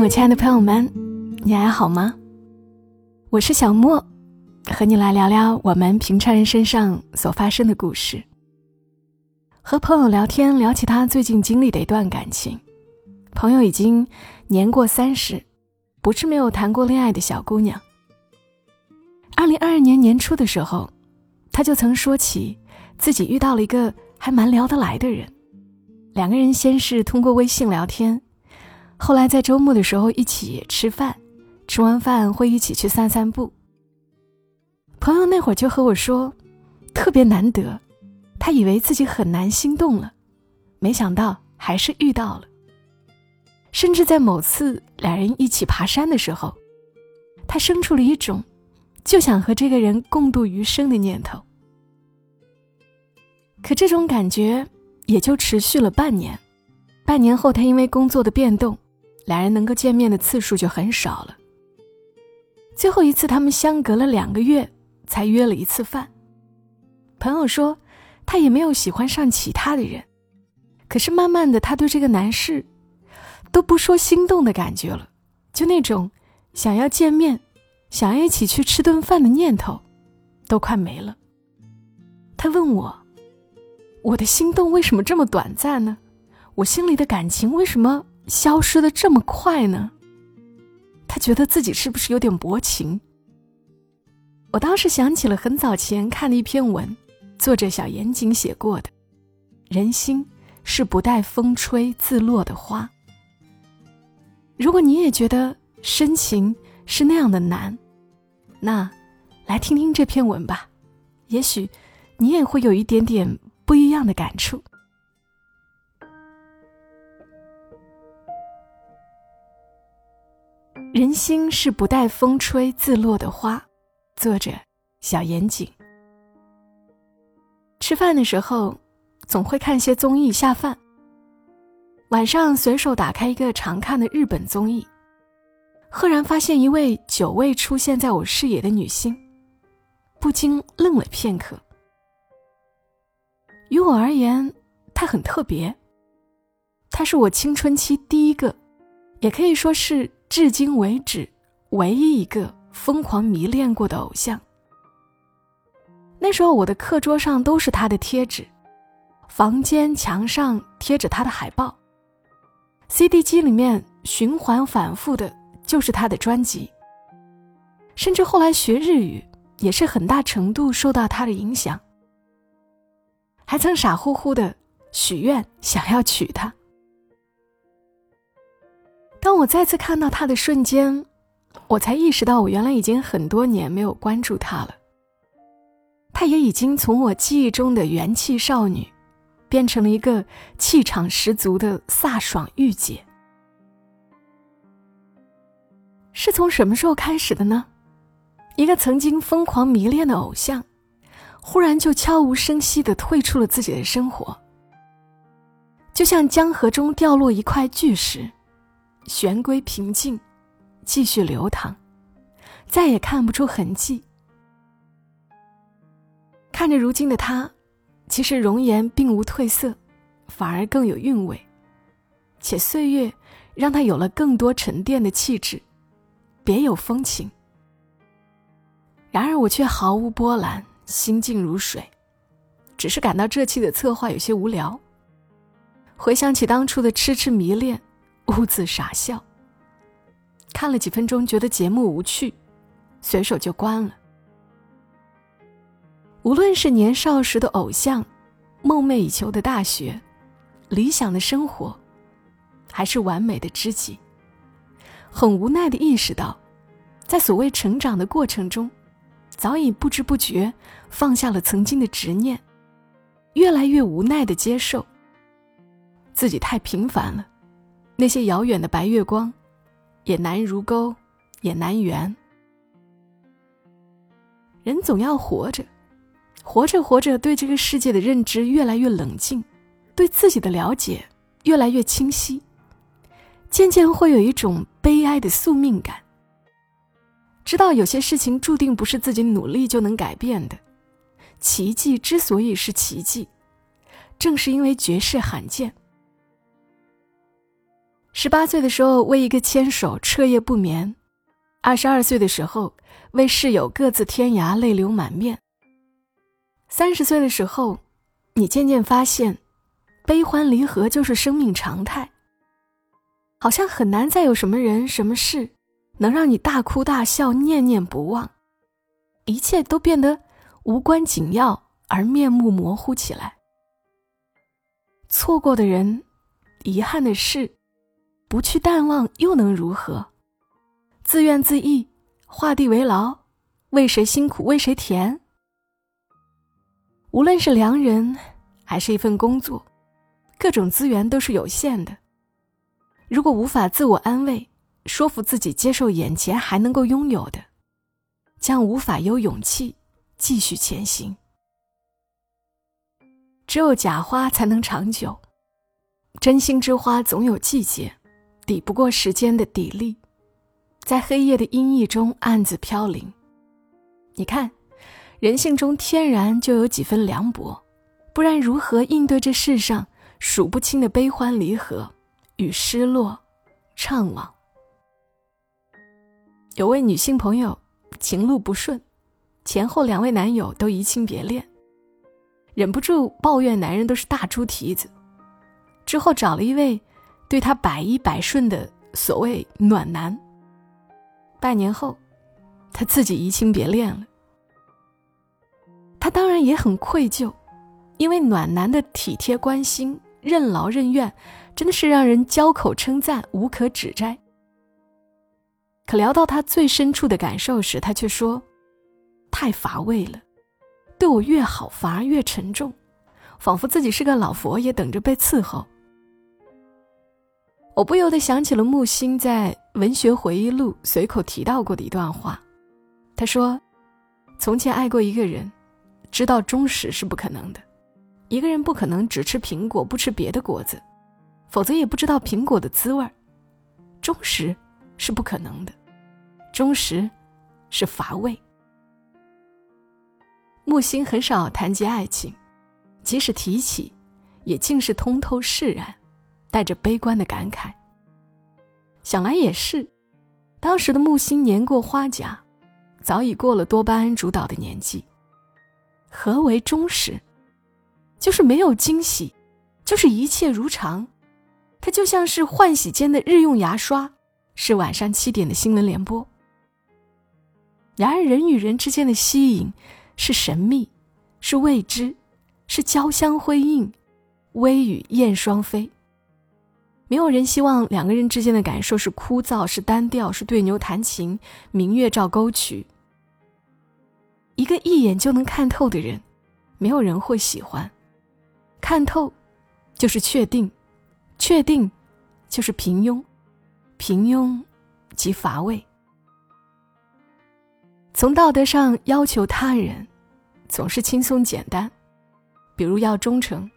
我亲爱的朋友们，你还好吗？我是小莫，和你来聊聊我们平常人身上所发生的故事。和朋友聊天，聊起他最近经历的一段感情。朋友已经年过三十，不是没有谈过恋爱的小姑娘。二零二二年年初的时候，他就曾说起自己遇到了一个还蛮聊得来的人，两个人先是通过微信聊天。后来在周末的时候一起吃饭，吃完饭会一起去散散步。朋友那会儿就和我说，特别难得，他以为自己很难心动了，没想到还是遇到了。甚至在某次两人一起爬山的时候，他生出了一种就想和这个人共度余生的念头。可这种感觉也就持续了半年，半年后他因为工作的变动。两人能够见面的次数就很少了。最后一次，他们相隔了两个月才约了一次饭。朋友说，他也没有喜欢上其他的人，可是慢慢的，他对这个男士都不说心动的感觉了，就那种想要见面、想要一起去吃顿饭的念头，都快没了。他问我，我的心动为什么这么短暂呢？我心里的感情为什么？消失的这么快呢？他觉得自己是不是有点薄情？我当时想起了很早前看的一篇文，作者小严谨写过的：“人心是不带风吹自落的花。”如果你也觉得深情是那样的难，那来听听这篇文吧，也许你也会有一点点不一样的感触。人心是不带风吹自落的花，作者小严谨。吃饭的时候，总会看些综艺下饭。晚上随手打开一个常看的日本综艺，赫然发现一位久未出现在我视野的女星，不禁愣了片刻。于我而言，她很特别。她是我青春期第一个，也可以说是。至今为止，唯一一个疯狂迷恋过的偶像。那时候，我的课桌上都是他的贴纸，房间墙上贴着他的海报，CD 机里面循环反复的就是他的专辑。甚至后来学日语，也是很大程度受到他的影响，还曾傻乎乎的许愿想要娶她。当我再次看到他的瞬间，我才意识到我原来已经很多年没有关注他了。他也已经从我记忆中的元气少女，变成了一个气场十足的飒爽御姐。是从什么时候开始的呢？一个曾经疯狂迷恋的偶像，忽然就悄无声息的退出了自己的生活，就像江河中掉落一块巨石。旋归平静，继续流淌，再也看不出痕迹。看着如今的他，其实容颜并无褪色，反而更有韵味，且岁月让他有了更多沉淀的气质，别有风情。然而我却毫无波澜，心静如水，只是感到这期的策划有些无聊。回想起当初的痴痴迷恋。兀自傻笑。看了几分钟，觉得节目无趣，随手就关了。无论是年少时的偶像，梦寐以求的大学，理想的生活，还是完美的知己，很无奈的意识到，在所谓成长的过程中，早已不知不觉放下了曾经的执念，越来越无奈的接受自己太平凡了。那些遥远的白月光，也难如钩，也难圆。人总要活着，活着活着，对这个世界的认知越来越冷静，对自己的了解越来越清晰，渐渐会有一种悲哀的宿命感。知道有些事情注定不是自己努力就能改变的，奇迹之所以是奇迹，正是因为绝世罕见。十八岁的时候为一个牵手彻夜不眠，二十二岁的时候为室友各自天涯泪流满面。三十岁的时候，你渐渐发现，悲欢离合就是生命常态。好像很难再有什么人、什么事，能让你大哭大笑、念念不忘，一切都变得无关紧要而面目模糊起来。错过的人，遗憾的事，不去淡忘又能如何？自怨自艾，画地为牢，为谁辛苦为谁甜？无论是良人，还是一份工作，各种资源都是有限的。如果无法自我安慰，说服自己接受眼前还能够拥有的，将无法有勇气继续前行。只有假花才能长久，真心之花总有季节，抵不过时间的砥砺，在黑夜的阴翳中暗自飘零。你看。人性中天然就有几分凉薄，不然如何应对这世上数不清的悲欢离合与失落、怅惘？有位女性朋友情路不顺，前后两位男友都移情别恋，忍不住抱怨男人都是大猪蹄子。之后找了一位对他百依百顺的所谓暖男。半年后，他自己移情别恋了。他当然也很愧疚，因为暖男的体贴关心、任劳任怨，真的是让人交口称赞、无可指摘。可聊到他最深处的感受时，他却说：“太乏味了，对我越好反而越沉重，仿佛自己是个老佛爷，等着被伺候。”我不由得想起了木心在《文学回忆录》随口提到过的一段话，他说：“从前爱过一个人。”知道忠实是不可能的，一个人不可能只吃苹果不吃别的果子，否则也不知道苹果的滋味。忠实是不可能的，忠实是乏味。木心很少谈及爱情，即使提起，也尽是通透释然，带着悲观的感慨。想来也是，当时的木心年过花甲，早已过了多巴胺主导的年纪。何为忠实？就是没有惊喜，就是一切如常。它就像是换洗间的日用牙刷，是晚上七点的新闻联播。然而，人与人之间的吸引，是神秘，是未知，是交相辉映，微雨燕双飞。没有人希望两个人之间的感受是枯燥，是单调，是对牛弹琴，明月照沟渠。一个一眼就能看透的人，没有人会喜欢。看透，就是确定；确定，就是平庸；平庸，即乏味。从道德上要求他人，总是轻松简单，比如要忠诚，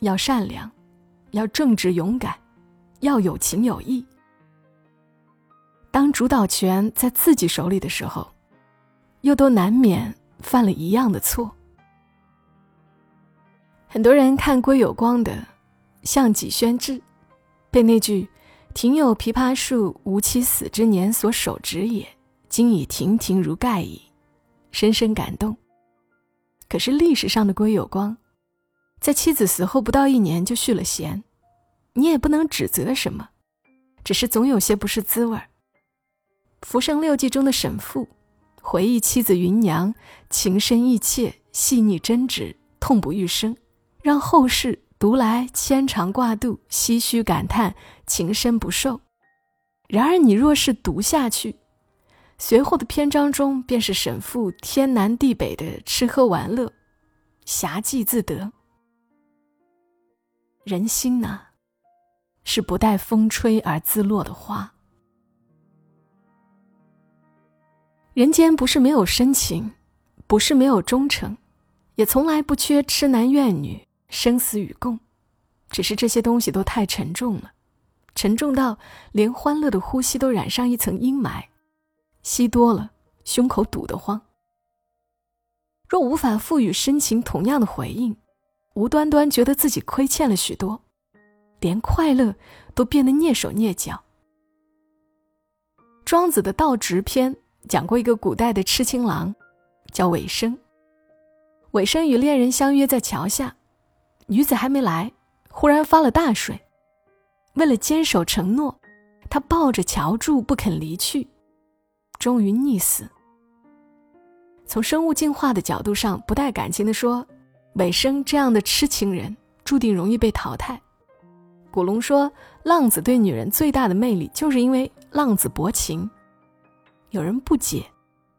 要善良，要正直勇敢，要有情有义。当主导权在自己手里的时候，又都难免。犯了一样的错。很多人看归有光的《项脊轩志》，被那句“庭有枇杷树，吾妻死之年所手植也，今已亭亭如盖矣”，深深感动。可是历史上的归有光，在妻子死后不到一年就续了弦，你也不能指责什么，只是总有些不是滋味儿。《浮生六记》中的沈复。回忆妻子芸娘情深意切、细腻真挚、痛不欲生，让后世读来牵肠挂肚、唏嘘感叹、情深不寿。然而，你若是读下去，随后的篇章中便是沈复天南地北的吃喝玩乐，侠妓自得。人心呐，是不待风吹而自落的花。人间不是没有深情，不是没有忠诚，也从来不缺痴男怨女、生死与共，只是这些东西都太沉重了，沉重到连欢乐的呼吸都染上一层阴霾，吸多了胸口堵得慌。若无法赋予深情同样的回应，无端端觉得自己亏欠了许多，连快乐都变得蹑手蹑脚。庄子的《道直篇》讲过一个古代的痴情郎，叫尾生。尾生与恋人相约在桥下，女子还没来，忽然发了大水。为了坚守承诺，他抱着桥柱不肯离去，终于溺死。从生物进化的角度上，不带感情的说，尾生这样的痴情人注定容易被淘汰。古龙说，浪子对女人最大的魅力，就是因为浪子薄情。有人不解，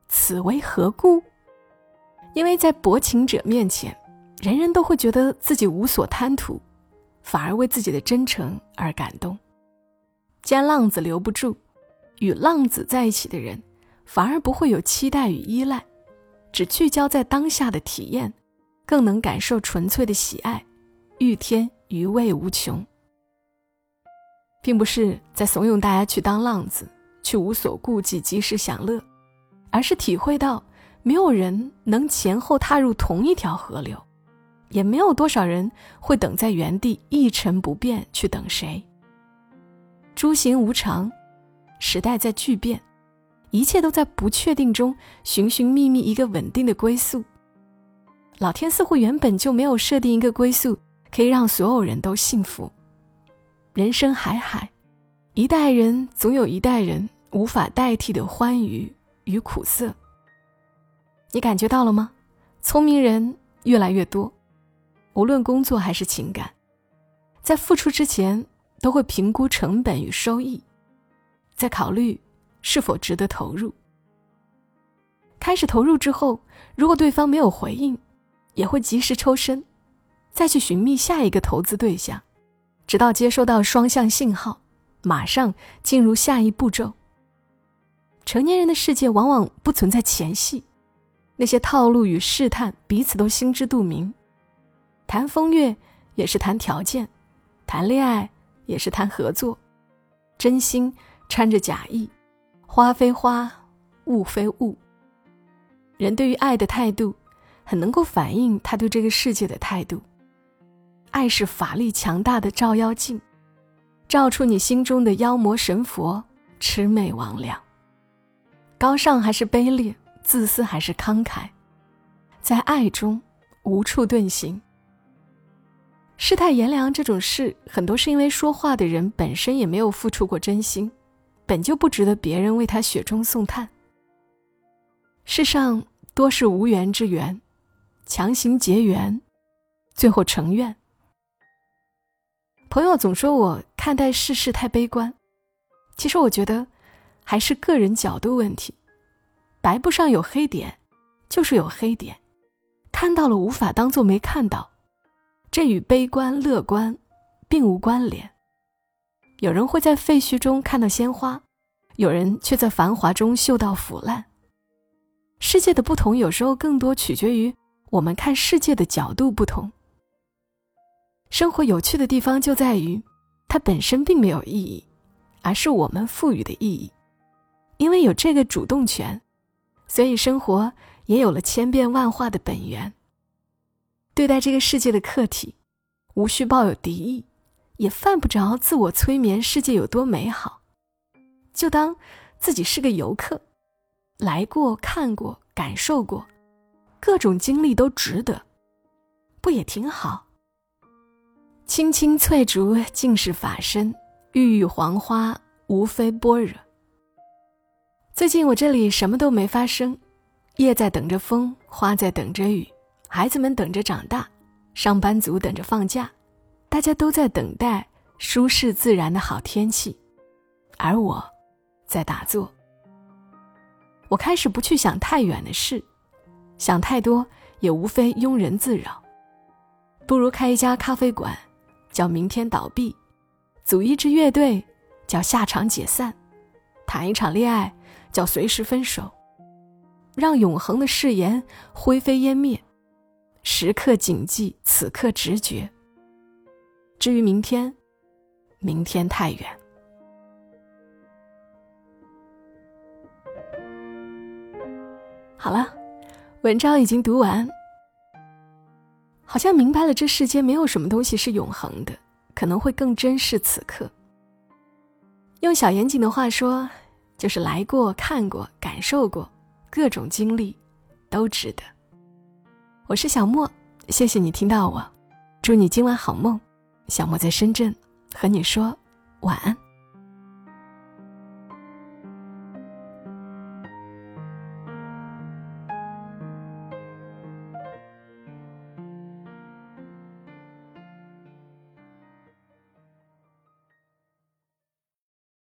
此为何故？因为在薄情者面前，人人都会觉得自己无所贪图，反而为自己的真诚而感动。既然浪子留不住，与浪子在一起的人，反而不会有期待与依赖。只聚焦在当下的体验，更能感受纯粹的喜爱，欲天余味无穷。并不是在怂恿大家去当浪子，去无所顾忌及时享乐，而是体会到没有人能前后踏入同一条河流，也没有多少人会等在原地一成不变去等谁。诸行无常，时代在巨变。一切都在不确定中寻寻觅觅一个稳定的归宿。老天似乎原本就没有设定一个归宿可以让所有人都幸福。人生海海，一代人总有一代人无法代替的欢愉与苦涩。你感觉到了吗？聪明人越来越多，无论工作还是情感，在付出之前都会评估成本与收益，在考虑。是否值得投入？开始投入之后，如果对方没有回应，也会及时抽身，再去寻觅下一个投资对象，直到接收到双向信号，马上进入下一步骤。成年人的世界往往不存在前戏，那些套路与试探，彼此都心知肚明。谈风月也是谈条件，谈恋爱也是谈合作，真心掺着假意。花非花，物非物。人对于爱的态度，很能够反映他对这个世界的态度。爱是法力强大的照妖镜，照出你心中的妖魔神佛、魑魅魍魉。高尚还是卑劣，自私还是慷慨，在爱中无处遁形。世态炎凉这种事，很多是因为说话的人本身也没有付出过真心。本就不值得别人为他雪中送炭。世上多是无缘之缘，强行结缘，最后成怨。朋友总说我看待世事太悲观，其实我觉得还是个人角度问题。白布上有黑点，就是有黑点，看到了无法当做没看到，这与悲观乐观并无关联。有人会在废墟中看到鲜花，有人却在繁华中嗅到腐烂。世界的不同，有时候更多取决于我们看世界的角度不同。生活有趣的地方就在于，它本身并没有意义，而是我们赋予的意义。因为有这个主动权，所以生活也有了千变万化的本源。对待这个世界的客体，无需抱有敌意。也犯不着自我催眠，世界有多美好，就当自己是个游客，来过、看过、感受过，各种经历都值得，不也挺好？青青翠竹尽是法身，郁郁黄花无非般若。最近我这里什么都没发生，叶在等着风，花在等着雨，孩子们等着长大，上班族等着放假。大家都在等待舒适自然的好天气，而我，在打坐。我开始不去想太远的事，想太多也无非庸人自扰。不如开一家咖啡馆，叫明天倒闭；组一支乐队，叫下场解散；谈一场恋爱，叫随时分手。让永恒的誓言灰飞烟灭，时刻谨记此刻直觉。至于明天，明天太远。好了，文章已经读完，好像明白了这世间没有什么东西是永恒的，可能会更珍视此刻。用小严谨的话说，就是来过、看过、感受过，各种经历，都值得。我是小莫，谢谢你听到我，祝你今晚好梦。小莫在深圳，和你说晚安。